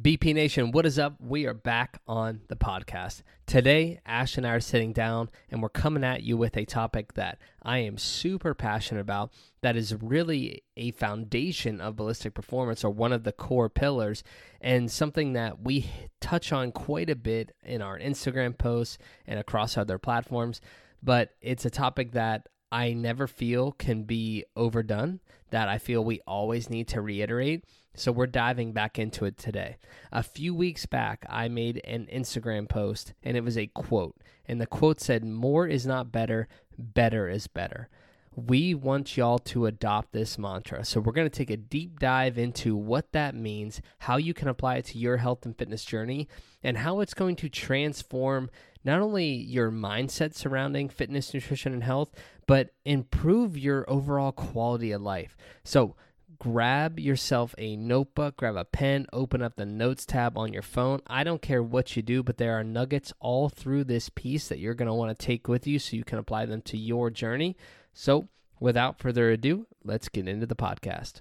BP Nation, what is up? We are back on the podcast. Today, Ash and I are sitting down and we're coming at you with a topic that I am super passionate about that is really a foundation of ballistic performance or one of the core pillars and something that we touch on quite a bit in our Instagram posts and across other platforms. But it's a topic that I never feel can be overdone, that I feel we always need to reiterate. So we're diving back into it today. A few weeks back, I made an Instagram post and it was a quote. And the quote said, More is not better, better is better. We want y'all to adopt this mantra. So we're going to take a deep dive into what that means, how you can apply it to your health and fitness journey, and how it's going to transform not only your mindset surrounding fitness, nutrition, and health, but improve your overall quality of life. So, grab yourself a notebook, grab a pen, open up the notes tab on your phone. I don't care what you do, but there are nuggets all through this piece that you're going to want to take with you so you can apply them to your journey. So, without further ado, let's get into the podcast.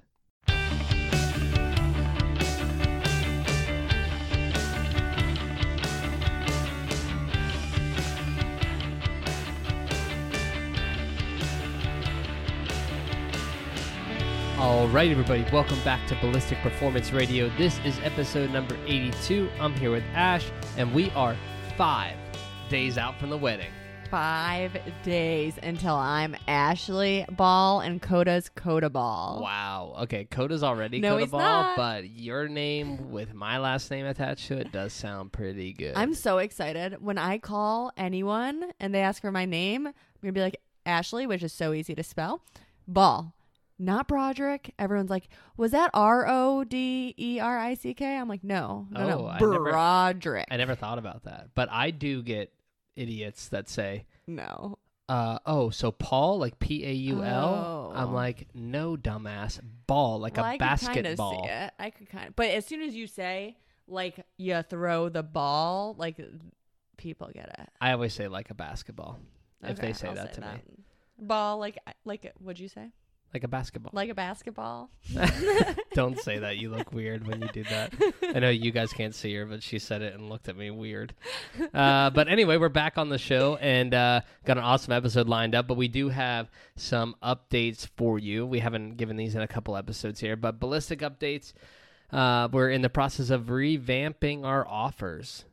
All right, everybody, welcome back to Ballistic Performance Radio. This is episode number 82. I'm here with Ash, and we are five days out from the wedding. Five days until I'm Ashley Ball and Coda's Coda Ball. Wow. Okay, Coda's already No, Coda Ball, not. but your name with my last name attached to it does sound pretty good. I'm so excited. When I call anyone and they ask for my name, I'm going to be like Ashley, which is so easy to spell, Ball. Not Broderick. Everyone's like, was that R O D E R I C K? I'm like, no, no, Oh, no, I never- Broderick. I never thought about that, but I do get idiots that say, no. uh, "Oh, so Paul, like P A U L." I'm Oh. like, "No, dumbass, ball, like Well, a I could basketball." it. I could kind of, but as soon as you say like you throw the ball, like people get it. I always say like a basketball if they say I'll that to me, Ball like like what'd you say? Like a basketball. Like a basketball? Don't say that. You look weird when you do that. I know you guys can't see her, but she said it and looked at me weird. Uh, but anyway, we're back on the show and uh, got an awesome episode lined up. But we do have some updates for you. We haven't given these in a couple episodes here, but ballistic updates. Uh, we're in the process of revamping our offers.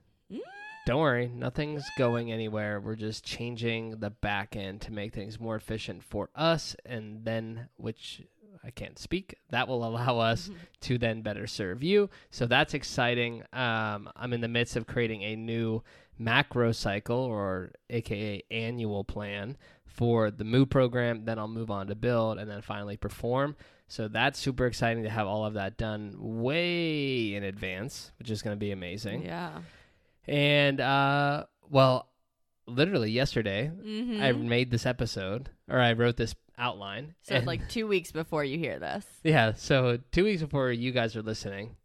Don't worry, nothing's going anywhere. We're just changing the back end to make things more efficient for us, and then, which I can't speak, that will allow us to then better serve you. So that's exciting. Um, I'm in the midst of creating a new macro cycle, or AKA annual plan for the Move program. Then I'll move on to build, and then finally perform. So that's super exciting to have all of that done way in advance, which is going to be amazing. Yeah. And uh well, literally yesterday Mm-hmm. I made this episode or I wrote this outline. so and- like two weeks before you hear this. Yeah, so 2 weeks before you guys are listening,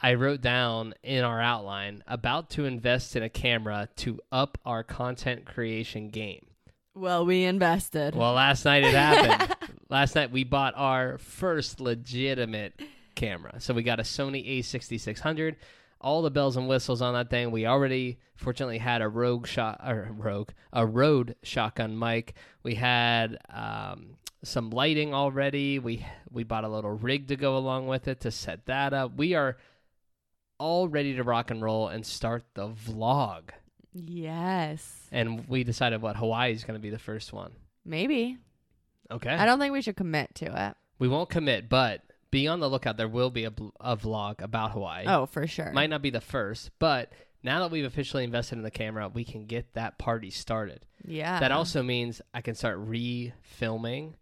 I wrote down in our outline about to invest in a camera to up our content creation game. Well, we invested. Well, last night it happened. last night we bought our first legitimate camera. So we got a Sony A6600, all the bells and whistles on that thing. We already fortunately had a Rogue shot or Rogue, a Rode shotgun mic. We had um, some lighting already. We we bought a little rig to go along with it to set that up. We are all ready to rock and roll and start the vlog. yes. And we decided what Hawaii is going to be the first one. Maybe. Okay. I don't think we should commit to it. We won't commit, but be on the lookout. There will be a, bl- a vlog about Hawaii. Oh, for sure. Might not be the first, but now that we've officially invested in the camera, we can get that party started. yeah. that also means I can start re-filming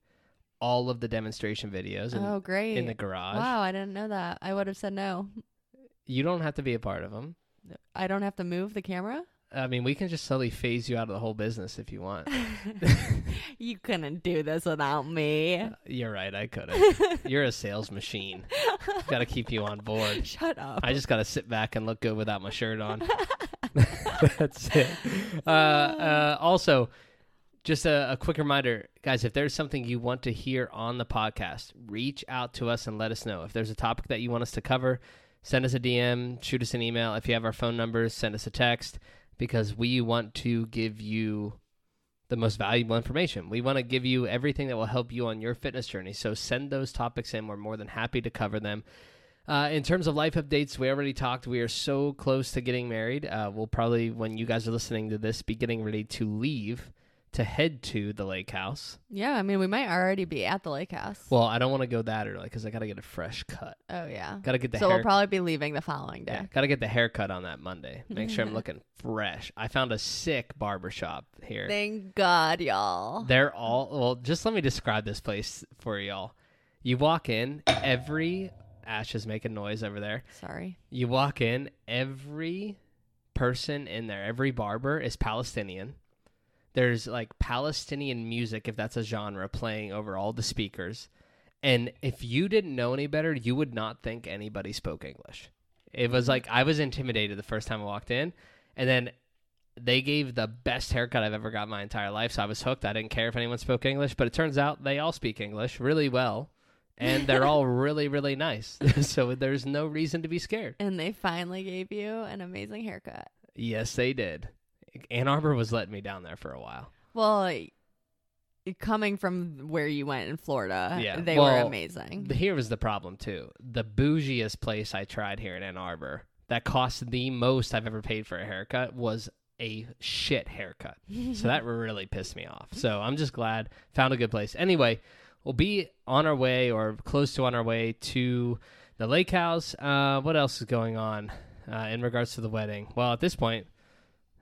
all of the demonstration videos in, Oh, great. in the garage. Wow, I didn't know that. I would have said no. You don't have to be a part of them. I don't have to move the camera? I mean, we can just slowly phase you out of the whole business if you want. you couldn't do this without me. You're right, I couldn't. You're a sales machine. Got to keep you on board. Shut up. I just got to sit back and look good without my shirt on. That's it. Uh, uh, also, just a, a quick reminder, guys, if there's something you want to hear on the podcast, reach out to us and let us know. If there's a topic that you want us to cover, send us a DM, shoot us an email. If you have our phone numbers, send us a text because we want to give you the most valuable information. We want to give you everything that will help you on your fitness journey. So send those topics in. We're more than happy to cover them. Uh, in terms of life updates, we already talked. We are so close to getting married. Uh, we'll probably, when you guys are listening to this, be getting ready to leave to head to the lake house. Yeah, I mean, we might already be at the lake house. Well, I don't want to go that early because I got to get a fresh cut. oh yeah. Got to get the So hair. we'll probably be leaving the following day. yeah, got to get the haircut on that Monday. Make sure I'm looking fresh. I found a sick barber shop here. Thank God, y'all. They're all well. Just let me describe this place for y'all. You walk in, every Ash is making noise over there. Sorry. You walk in, every person in there, every barber is Palestinian. There's like Palestinian music, if that's a genre, playing over all the speakers. And if you didn't know any better, you would not think anybody spoke English. It was mm-hmm. like I was intimidated the first time I walked in, and then they gave the best haircut I've ever got in my entire life. So I was hooked. I didn't care if anyone spoke English, but it turns out they all speak English really well, and they're all really, really nice. so there's no reason to be scared. And they finally gave you an amazing haircut. Yes, they did. Ann Arbor was letting me down there for a while. Well, coming from where you went in Florida, Yeah, they were amazing. Here was the problem too. The bougiest place I tried here in Ann Arbor that cost the most I've ever paid for a haircut was a shit haircut. so that really pissed me off. So I'm just glad found a good place. Anyway, we'll be on our way or close to on our way to the lake house. Uh, what else is going on uh, in regards to the wedding? Well, at this point,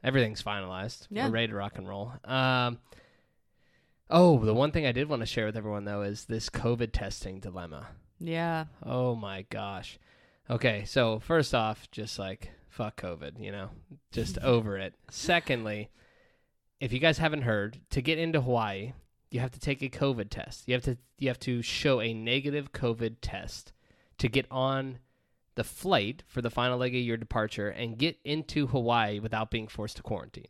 everything's finalized. Yeah. We're ready to rock and roll. Um, oh, the one thing I did want to share with everyone though is this COVID testing dilemma. yeah. Oh my gosh. Okay, so first off, just like fuck COVID, you know, just over it. Secondly, if you guys haven't heard, to get into Hawaii, you have to take a COVID test. You have to you have to show a negative COVID test to get on the flight for the final leg of your departure and get into Hawaii without being forced to quarantine.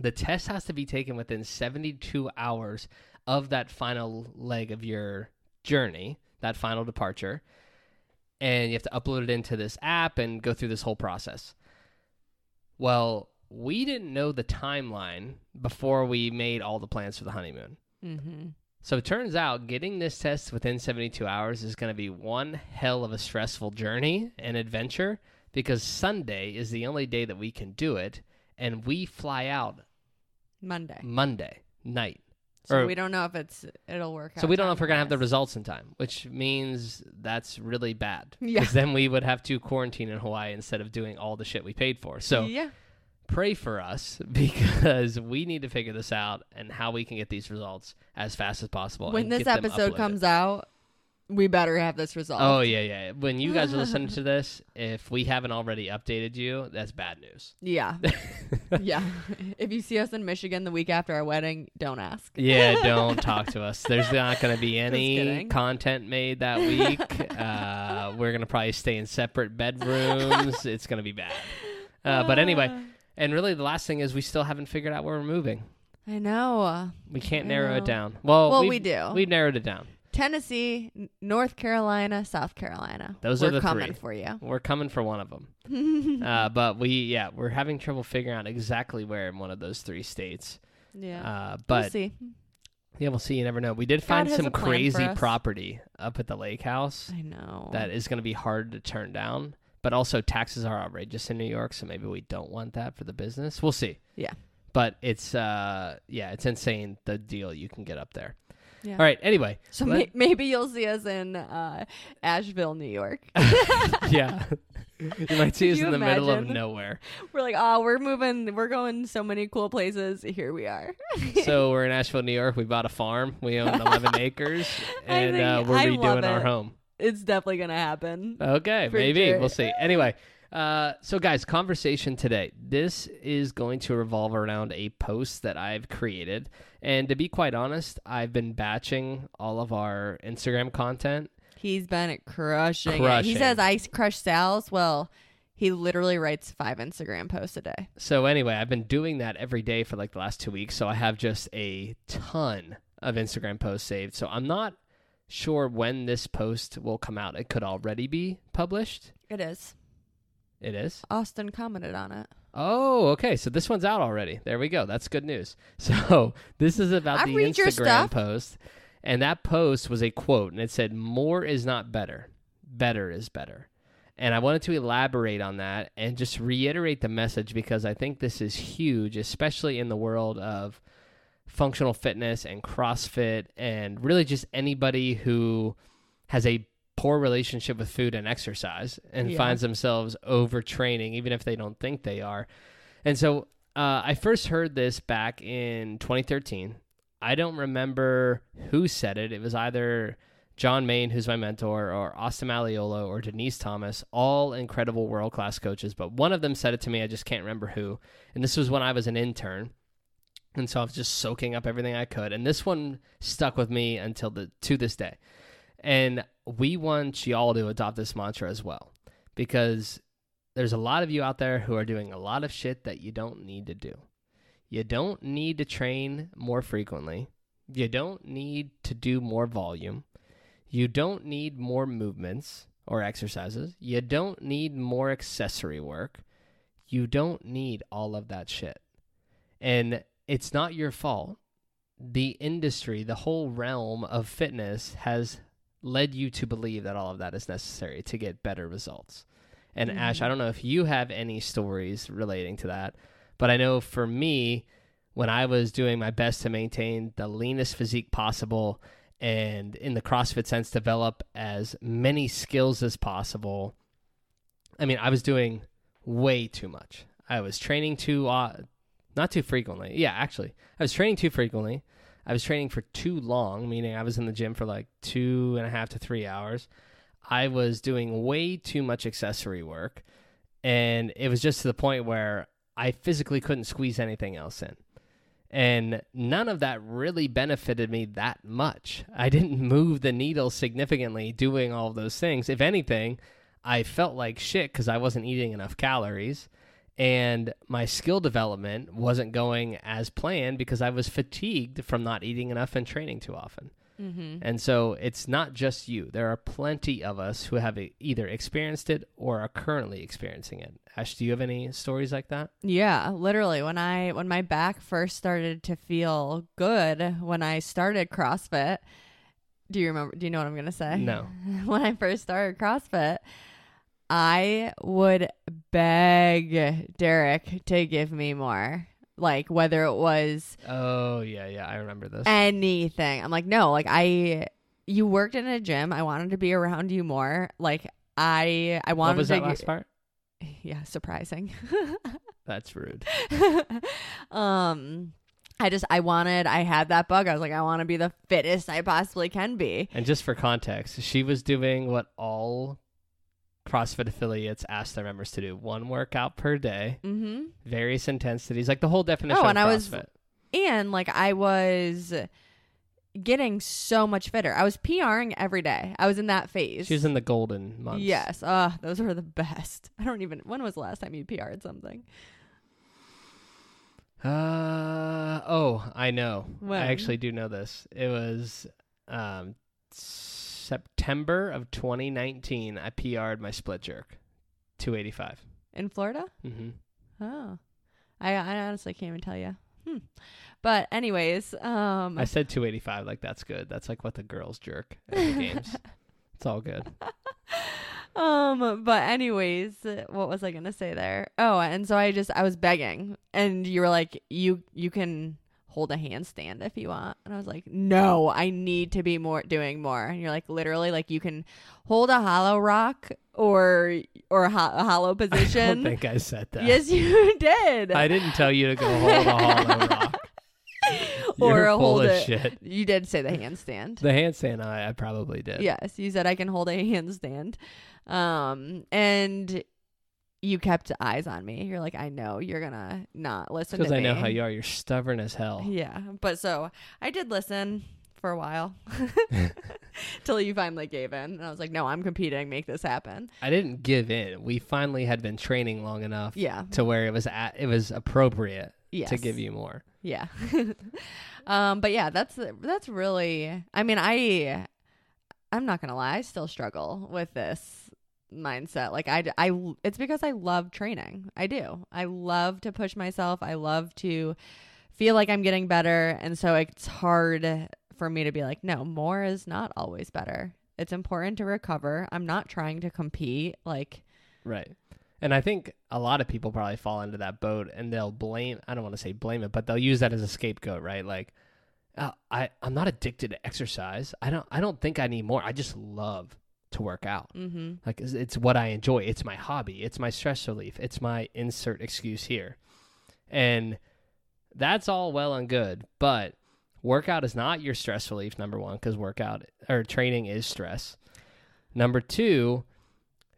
The test has to be taken within 72 hours of that final leg of your journey, that final departure. And you have to upload it into this app and go through this whole process. Well, we didn't know the timeline before we made all the plans for the honeymoon. Mm-hmm. So it turns out getting this test within 72 hours is going to be one hell of a stressful journey and adventure because Sunday is the only day that we can do it. And we fly out Monday. Monday night. So or- we don't know if it's it'll work out. So we don't know if we're going to have the results in time, which means that's really bad. Yeah. Because then we would have to quarantine in Hawaii instead of doing all the shit we paid for. So yeah. Pray for us because we need to figure this out and how we can get these results as fast as possible. when this episode comes out, we better have this result. Oh yeah, yeah. When you guys are listening to this, if we haven't already updated you, that's bad news. Yeah. yeah. If you see us in Michigan the week after our wedding, don't ask. Yeah, don't talk to us. There's not going to be any content made that week. Uh, we're going to probably stay in separate bedrooms. It's going to be bad. Uh, but anyway, and really the last thing is we still haven't figured out where we're moving. I know. We can't I narrow it down. Well, Well, we've, do. We've narrowed it down. Tennessee, North Carolina, South Carolina. Those We're are the coming three. for you. We're coming for one of them. uh, but we, yeah, we're having trouble figuring out exactly where in one of those three states. Yeah. Uh, we'll but see. yeah, we'll see. You never know. We did God find some a plan for crazy property up at the lake house I know. that is going to be hard to turn down. But also, taxes are outrageous in New York, so maybe we don't want that for the business. We'll see. Yeah. But it's, uh, yeah, it's insane the deal you can get up there. Yeah. All right. Anyway, So let- may- maybe you'll see us in uh, Asheville, New York. yeah, you might see Could us in the middle of imagine? nowhere. we're like, oh, we're moving. We're going so many cool places. Here we are. so we're in Asheville, New York. We bought a farm. We own 11 acres, and think- uh, we're redoing our home. It's definitely gonna happen. Okay, For maybe sure. we'll see. Anyway, uh, so guys, conversation today. This is going to revolve around a post that I've created, and to be quite honest, I've been batching all of our Instagram content. He's been crushing, it. He says I crush Sal's. Well, he literally writes five Instagram posts a day. So anyway, I've been doing that every day for like the last two weeks. So I have just a ton of Instagram posts saved. So I'm not sure when this post will come out. It could already be published. It is. It is. Austin commented on it. Oh, okay. So this one's out already. There we go. That's good news. So this is about I the Instagram post. And that post was a quote, and it said, More is not better. Better is better. And I wanted to elaborate on that and just reiterate the message because I think this is huge, especially in the world of functional fitness and CrossFit and really just anybody who has a poor relationship with food and exercise and Yeah. finds themselves overtraining, even if they don't think they are. And so uh, I first heard this back in 2013. I don't remember who said it. It was either John Main, who's my mentor, or Austin Malleolo, or Denise Thomas, all incredible world class coaches. But one of them said it to me. I just can't remember who. And this was when I was an intern. And so I was just soaking up everything I could. And this one stuck with me until the to this day. And we want y'all to adopt this mantra as well. Because there's a lot of you out there who are doing a lot of shit that you don't need to do. You don't need to train more frequently. You don't need to do more volume. You don't need more movements or exercises. You don't need more accessory work. You don't need all of that shit. And it's not your fault. The industry, the whole realm of fitness has led you to believe that all of that is necessary to get better results. And Ash, I don't know if you have any stories relating to that, but I know for me, when I was doing my best to maintain the leanest physique possible and in the CrossFit sense, develop as many skills as possible. I mean, I was doing way too much. I was training too, uh, not too frequently. Yeah, actually, I was training too frequently. I was training for too long, meaning I was in the gym for like two and a half to three hours. I was doing way too much accessory work, and it was just to the point where I physically couldn't squeeze anything else in. And none of that really benefited me that much. I didn't move the needle significantly doing all those things. If anything, I felt like shit because I wasn't eating enough calories. And my skill development wasn't going as planned because I was fatigued from not eating enough and training too often. Mm-hmm. And so it's not just you. There are plenty of us who have either experienced it or are currently experiencing it. Ash, do you have any stories like that? Yeah, literally when I when my back first started to feel good when I started CrossFit. Do you remember do you know what I'm going to say? No. when I first started CrossFit, I would beg Derek to give me more. Like whether it was Oh, yeah, yeah. I remember this. anything. I'm like, no, like I you worked in a gym. I wanted to be around you more. Like I I wanted what was to that last part? Yeah, surprising. That's rude. um I just I wanted I had that bug. I was like I want to be the fittest I possibly can be. And just for context, she was doing what all CrossFit affiliates ask their members to do one workout per day, mm-hmm. various intensities, like the whole definition Oh, of and I was- CrossFit. And like I was getting so much fitter. I was PRing every day. I was in that phase. She was in the golden months. Yes. Uh, those were the best. I don't even when was the last time you PR'd something? Uh oh, I know. When? I actually do know this. It was um September of 2019. I PR'd my split jerk, 285. In Florida? Mm-hmm. Oh. I I honestly can't even tell you. Hmm. But anyways, um I said 285. Like that's good. That's like what the girls jerk at the games. It's all good. Um, but anyways, what was I gonna say there? Oh, and so I just I was begging, and you were like, you you can hold a handstand if you want, and I was like, no, I need to be more doing more. And you're like, literally, like you can hold a hollow rock or or a, ho- a hollow position. I don't think I said that. yes, you did. I didn't tell you to go hold a hollow rock. or a hold of it. shit. You did say the handstand. The handstand, I, I probably did. Yes, you said I can hold a handstand. Um, and you kept eyes on me. You're like, I know you're gonna not listen to Because me. I know how you are. You're stubborn as hell. Yeah, but so I did listen for a while till you finally gave in, and I was like, no, I'm competing. Make this happen. I didn't give in. We finally had been training long enough Yeah. to where it was at, it was appropriate Yes. to give you more. Yeah. um, but yeah, that's that's really. I mean, I I'm not gonna lie, I still struggle with this mindset. Like I, I, it's because I love training. I do. I love to push myself. I love to feel like I'm getting better, and so it's hard for me to be like, no, more is not always better. It's important to recover. I'm not trying to compete. Like, Right. And I think a lot of people probably fall into that boat and they'll blame, I don't want to say blame it, but they'll use that as a scapegoat, right? Like, uh, I, I'm not addicted to exercise. I don't, I don't think I need more. I just love to work out. mm-hmm. Like, it's, it's what I enjoy. It's my hobby. It's my stress relief. It's my insert excuse here. And that's all well and good. But workout is not your stress relief, number one, because workout or training is stress. Number two,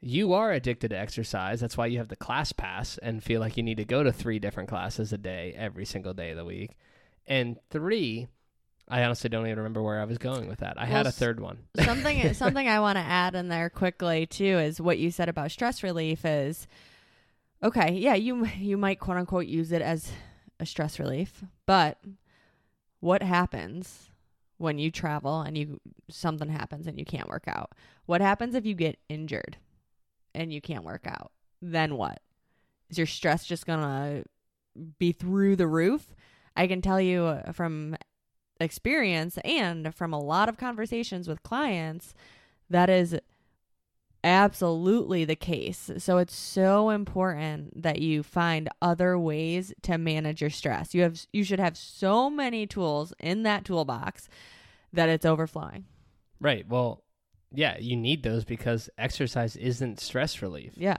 you are addicted to exercise. That's why you have the class pass and feel like you need to go to three different classes a day every single day of the week. And three, I honestly don't even remember where I was going with that. I had a third one. something something I want to add in there quickly too is what you said about stress relief is okay, yeah, you you might quote unquote use it as a stress relief, but what happens when you travel and you something happens and you can't work out? What happens if you get injured and you can't work out? Then what? Is your stress just going to be through the roof? I can tell you from experience and from a lot of conversations with clients that is absolutely the case. So it's so important that you find other ways to manage your stress. You have you should have so many tools in that toolbox that it's overflowing. Right. Well, yeah, you need those because exercise isn't stress relief. Yeah.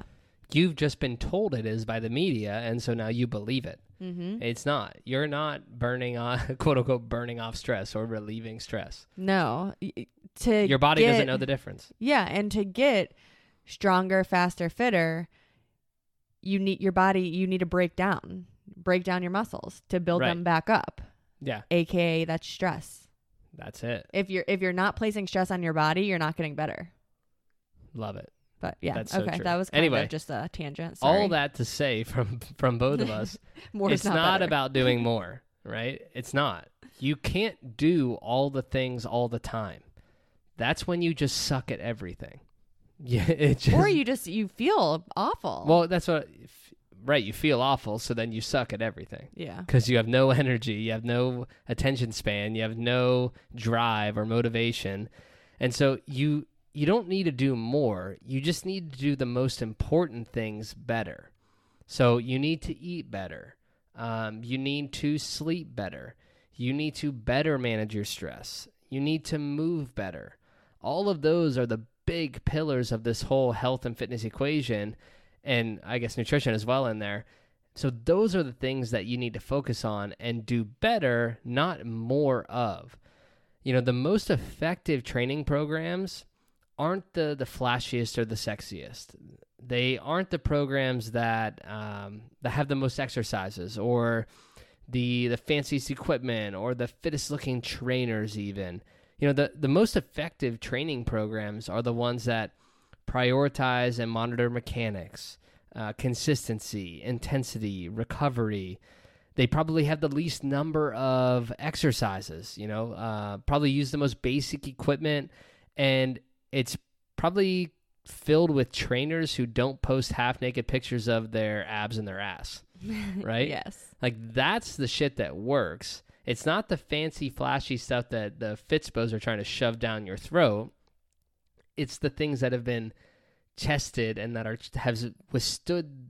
You've just been told it is by the media, and so now you believe it. Mhm. It's not. You're not burning on quote unquote burning off stress or relieving stress. No. To Your body doesn't know the difference. Yeah, and to get stronger, faster, fitter, you need your body you need to break down. Break down your muscles to build Right. them back up. Yeah, AKA that's stress. that's it. If you're if you're not placing stress on your body, you're not getting better. Love it. But yeah, That's so okay, true. that was kind Anyway, of just a tangent. Sorry. All that to say from from both of us, More is it's not, better. about doing more, right? It's not. You can't do all the things all the time. That's when you just suck at everything. Yeah, it just or you just you feel awful. Well, that's what right, you feel awful, so then you suck at everything. yeah. because you have no energy, you have no attention span, you have no drive or motivation, and so you you don't need to do more. You just need to do the most important things better. So you need to eat better. Um, you need to sleep better. You need to better manage your stress. You need to move better. All of those are the big pillars of this whole health and fitness equation, and I guess nutrition as well in there. So those are the things that you need to focus on and do better, not more of. You know, the most effective training programs aren't the the flashiest or the sexiest. They aren't the programs that um, that have the most exercises or the the fanciest equipment or the fittest looking trainers even. You know, the the most effective training programs are the ones that prioritize and monitor mechanics, uh, consistency, intensity, recovery. They probably have the least number of exercises, you know, uh, probably use the most basic equipment, and it's probably filled with trainers who don't post half naked pictures of their abs and their ass, right? yes. Like, that's the shit that works. It's not the fancy, flashy stuff that the Fitspos are trying to shove down your throat. It's the things that have been tested and that are have withstood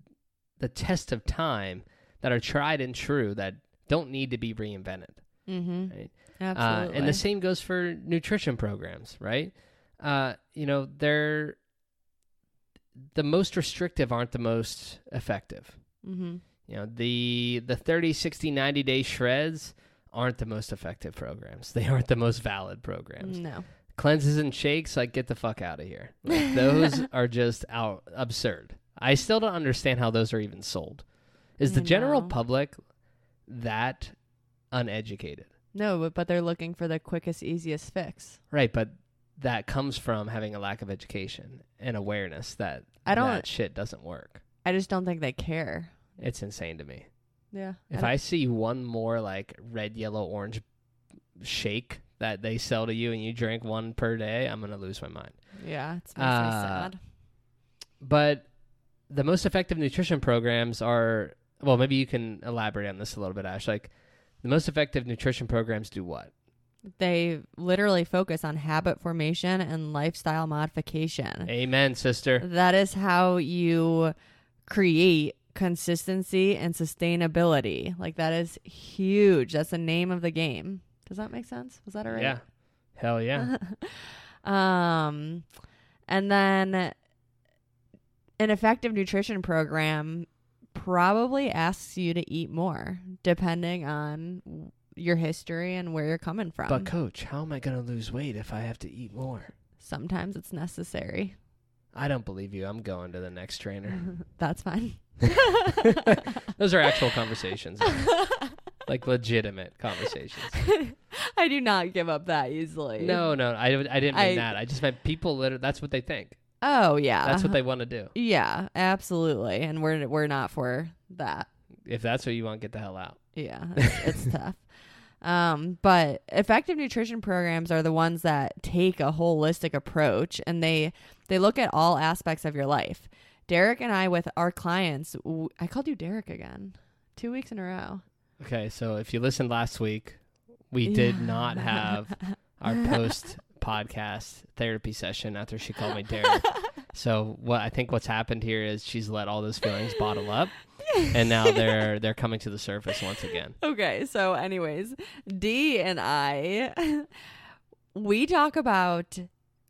the test of time that are tried and true that don't need to be reinvented. Mm-hmm. Right. Absolutely. Uh, and the same goes for nutrition programs, right? Uh, you know, they're the most restrictive aren't the most effective. mm-hmm. You know, the the 30, 60, 90 day shreds aren't the most effective programs. They aren't the most valid programs. No. Cleanses and shakes, like get the fuck out of here. Like, those are just out absurd. I still don't understand how those are even sold. Is the general public that uneducated? No, but, but they're looking for the quickest, easiest fix. Right, but that comes from having a lack of education and awareness that I don't- that shit doesn't work. I just don't think they care. It's insane to me. Yeah. If I see one more like red, yellow, orange shake that they sell to you and you drink one per day, I'm gonna lose my mind. Yeah, it's makes Uh, me sad. But the most effective nutrition programs are well, maybe you can elaborate on this a little bit, Ash. Like the most effective nutrition programs do what? They literally focus on habit formation and lifestyle modification. Amen, sister. That is how you create consistency and sustainability. Like that is huge. That's the name of the game. Does that make sense? Was that all right? Yeah. Hell yeah. um and then an effective nutrition program probably asks you to eat more depending on your history and where you're coming from. but coach, how am I gonna lose weight if I have to eat more? Sometimes it's necessary. I don't believe you. I'm going to the next trainer. That's fine. Those are actual conversations. like legitimate conversations. I do not give up that easily. No, no, I, I didn't mean I- that. I just meant people. Liter- that's what they think. Oh yeah. That's what they want to do. Yeah, absolutely. And we're we're not for that. If that's what you want, get the hell out. Yeah, it's, it's tough. Um, but effective nutrition programs are the ones that take a holistic approach and they they look at all aspects of your life. Derek and I, with our clients, w- I called you Derek again, two weeks in a row. Okay, so if you listened last week, we did Yeah. not have our post podcast therapy session after she called me Derek. so what I think what's happened here is she's let all those feelings bottle up, and now they're they're coming to the surface once again. Okay, so anyways, D and I we talk about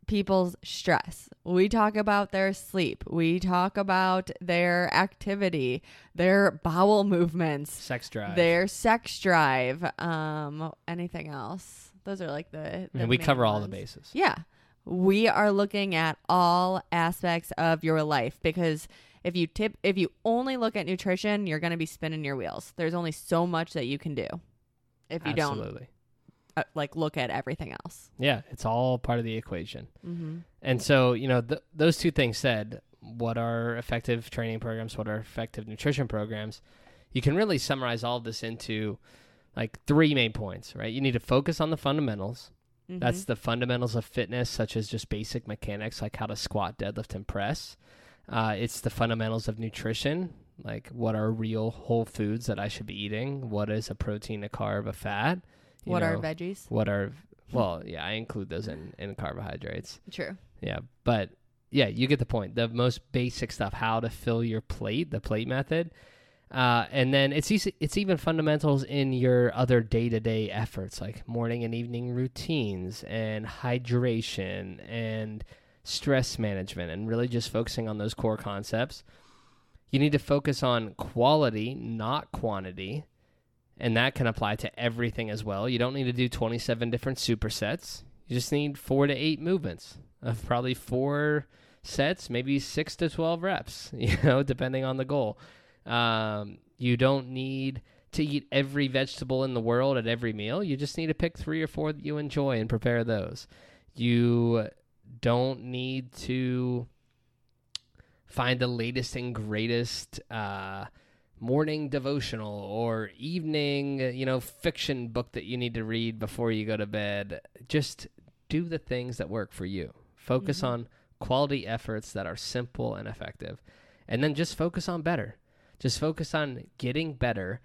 people's stress. We talk about their sleep. We talk about their activity, their bowel movements, Sex drive. their sex drive, um anything else. Those are like the, the mean, we cover all the bases. Yeah. We are looking at all aspects of your life because if you tip if you only look at nutrition, you're going to be spinning your wheels. There's only so much that you can do. If you don't uh, like look at everything else. Yeah, it's all part of the equation. Mm-hmm. And so, you know, th- those two things said, what are effective training programs, what are effective nutrition programs? You can really summarize all of this into like three main points, right? You need to focus on the fundamentals. Mm-hmm. That's the fundamentals of fitness, such as just basic mechanics like how to squat, deadlift, and press. Uh, it's the fundamentals of nutrition, like what are real whole foods that I should be eating? What is a protein, a carb, a fat? What are veggies? what are well, yeah, I include those in in carbohydrates. True. Yeah, but yeah, you get the point. The most basic stuff, how to fill your plate, the plate method. Uh, and then it's easy, it's even fundamentals in your other day to day efforts like morning and evening routines and hydration and stress management and really just focusing on those core concepts. You need to focus on quality, not quantity. And that can apply to everything as well. You don't need to do 27 different supersets. You just need four to eight movements of probably four sets, maybe six to 12 reps, you know, depending on the goal. Um, you don't need to eat every vegetable in the world at every meal. You just need to pick three or four that you enjoy and prepare those. You don't need to find the latest and greatest uh, morning devotional or evening, you know, fiction book that you need to read before you go to bed. Just do the things that work for you. Focus Mhm. on quality efforts that are simple and effective. And then just focus on better. Just focus on getting better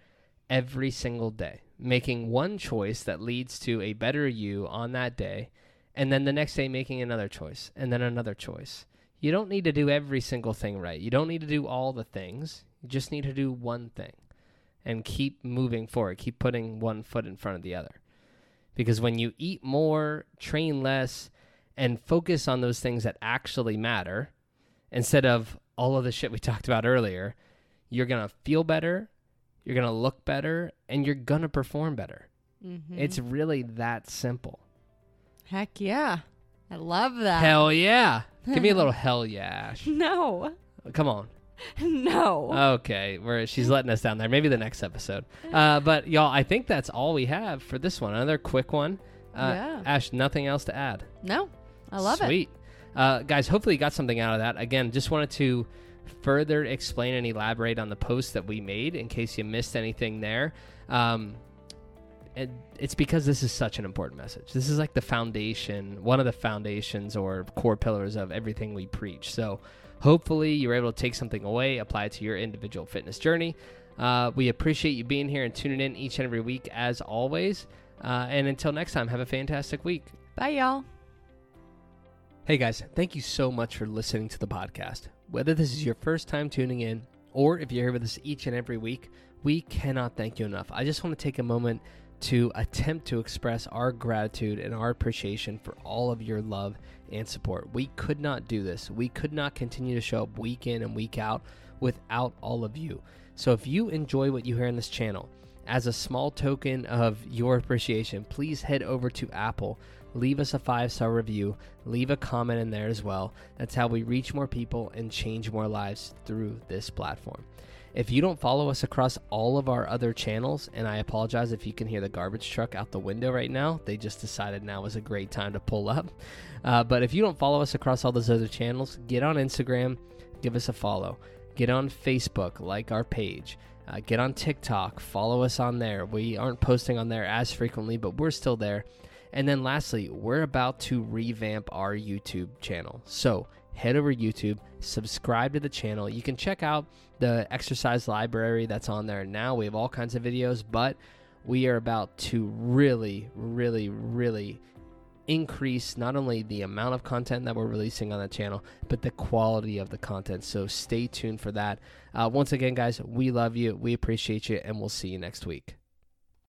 every single day, making one choice that leads to a better you on that day, and then the next day making another choice, and then another choice. You don't need to do every single thing right. You don't need to do all the things. You just need to do one thing and keep moving forward. Keep putting one foot in front of the other. Because when you eat more, train less, and focus on those things that actually matter instead of all of the shit we talked about earlier, you're going to feel better, you're going to look better, and you're going to perform better. Mm-hmm. It's really that simple. heck yeah. I love that. Hell yeah. Give me a little hell yeah, no. Come on. no. Okay, where she's letting us down there. Maybe the next episode. Uh, but y'all, I think that's all we have for this one. Another quick one. Uh, Yeah. Ash, nothing else to add. no. I love it. Sweet. Uh, guys, hopefully you got something out of that. Again, just wanted to further explain and elaborate on the post that we made in case you missed anything there. Um, and it's because this is such an important message. This is like the foundation, one of the foundations or core pillars of everything we preach. So hopefully you're able to take something away, apply it to your individual fitness journey. Uh, we appreciate you being here and tuning in each and every week as always. Uh, and until next time, have a fantastic week. Bye, y'all. Hey guys, thank you so much for listening to the podcast. Whether this is your first time tuning in or if you're here with us each and every week, we cannot thank you enough. I just want to take a moment to attempt to express our gratitude and our appreciation for all of your love and support. We could not do this. We could not continue to show up week in and week out without all of you. So if you enjoy what you hear on this channel, as a small token of your appreciation, please head over to Apple, leave us a five star review, leave a comment in there as well. That's how we reach more people and change more lives through this platform. If you don't follow us across all of our other channels, and I apologize if you can hear the garbage truck out the window right now, they just decided now is a great time to pull up. Uh, but if you don't follow us across all those other channels, get on Instagram, give us a follow. Get on Facebook, like our page. Uh, get on TikTok, follow us on there. We aren't posting on there as frequently, but we're still there. And then lastly, we're about to revamp our YouTube channel. So head over YouTube, subscribe to the channel. You can check out the exercise library that's on there now. We have all kinds of videos, but we are about to really, really, really increase not only the amount of content that we're releasing on the channel, but the quality of the content. So stay tuned for that. Uh, once again, guys, we love you, we appreciate you, and we'll see you next week.